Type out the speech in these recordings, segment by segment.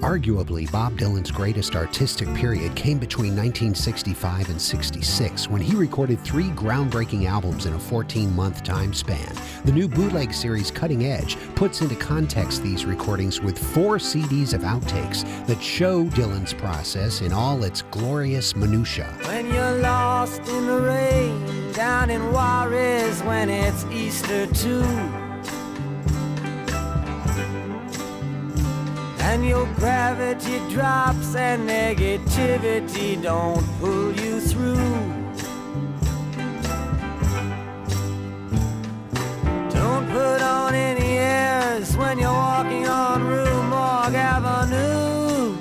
Arguably, Bob Dylan's greatest artistic period came between 1965 and 66 when he recorded three groundbreaking albums in a 14 month time span. The new bootleg series Cutting Edge puts into context these recordings with four CDs of outtakes that show Dylan's process in all its glorious minutiae. When you're lost in the rain down in Juarez when it's Easter too. And your gravity drops and negativity don't pull you through. Don't put on any airs when you're walking on Rue Morgue Avenue.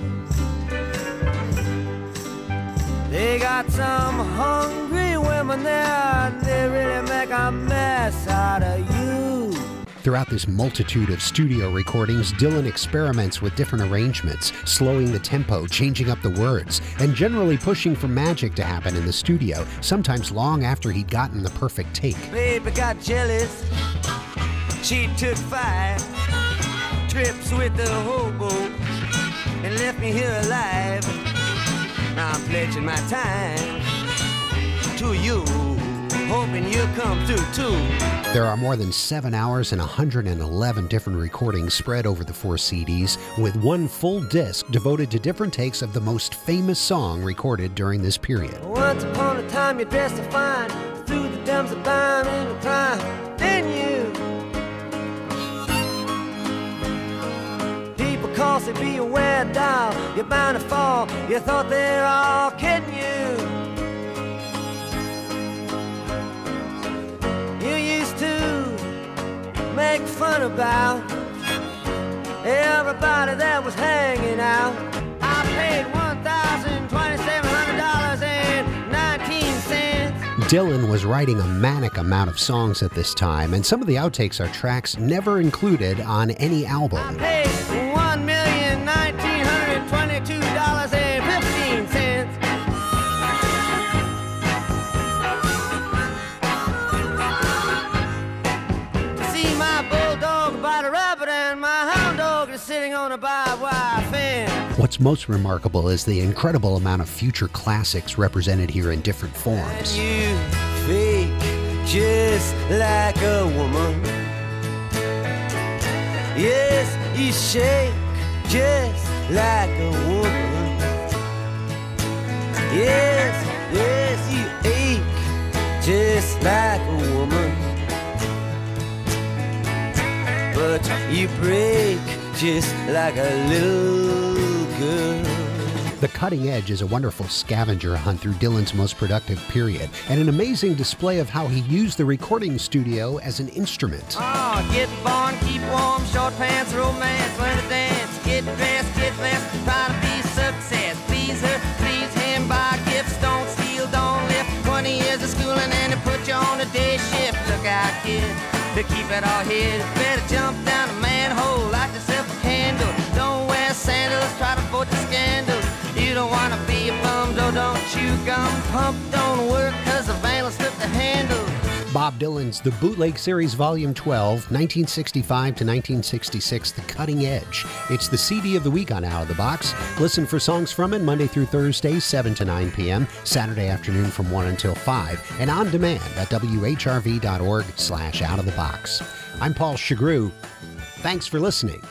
They got some hungry women there, and they really make a mess out of. Throughout this multitude of studio recordings, Dylan experiments with different arrangements, slowing the tempo, changing up the words, and generally pushing for magic to happen in the studio, sometimes long after he'd gotten the perfect take. Baby got jealous. She took five trips with the hobo and left me here alive. Now I'm pledging my time to you, hoping you'll come through too. There are more than seven hours and 111 different recordings spread over the four CDs, with one full disc devoted to different takes of the most famous song recorded during this period. Once upon a time you dressed so fine, through the dumps of time in the crime, didn't you? People call say be aware, doll, you're bound to fall. You thought they're all kidding you. You make fun about everybody that was hanging out. I paid one thousand twenty-seven hundred dollars and nineteen cents. Dylan was writing a manic amount of songs at this time, and some of the outtakes are tracks never included on any album. See my bulldog bite a rabbit and my hound dog is sitting on a barbed wire fence. What's most remarkable is the incredible amount of future classics represented here in different And forms. you fake just like a woman. Yes, you shake just like a woman. Yes, But you break just like a little girl. The Cutting Edge is a wonderful scavenger hunt through Dylan's most productive period, and an amazing display of how he used the recording studio as an instrument. Oh, get born, keep warm, short pants, romance, learn to dance, get dressed, get blessed, try to be success. Please her, please him, buy gifts, don't steal, don't lift. 20 years of schooling and they put you on a day shift. Look out, kid, to keep it all hid. Better jump down a manhole, light yourself a candle. Don't wear sandals, try to avoid the scandals. You don't wanna be a bum, though, don't chew gum. Pump don't work, Bob Dylan's The Bootleg Series Volume 12, 1965 to 1966, The Cutting Edge. It's the CD of the week on Out of the Box. Listen for songs from it Monday through Thursday, 7 to 9 p.m., Saturday afternoon from 1 until 5, and on demand at whrv.org slash out of the box. I'm Paul Chagru. Thanks for listening.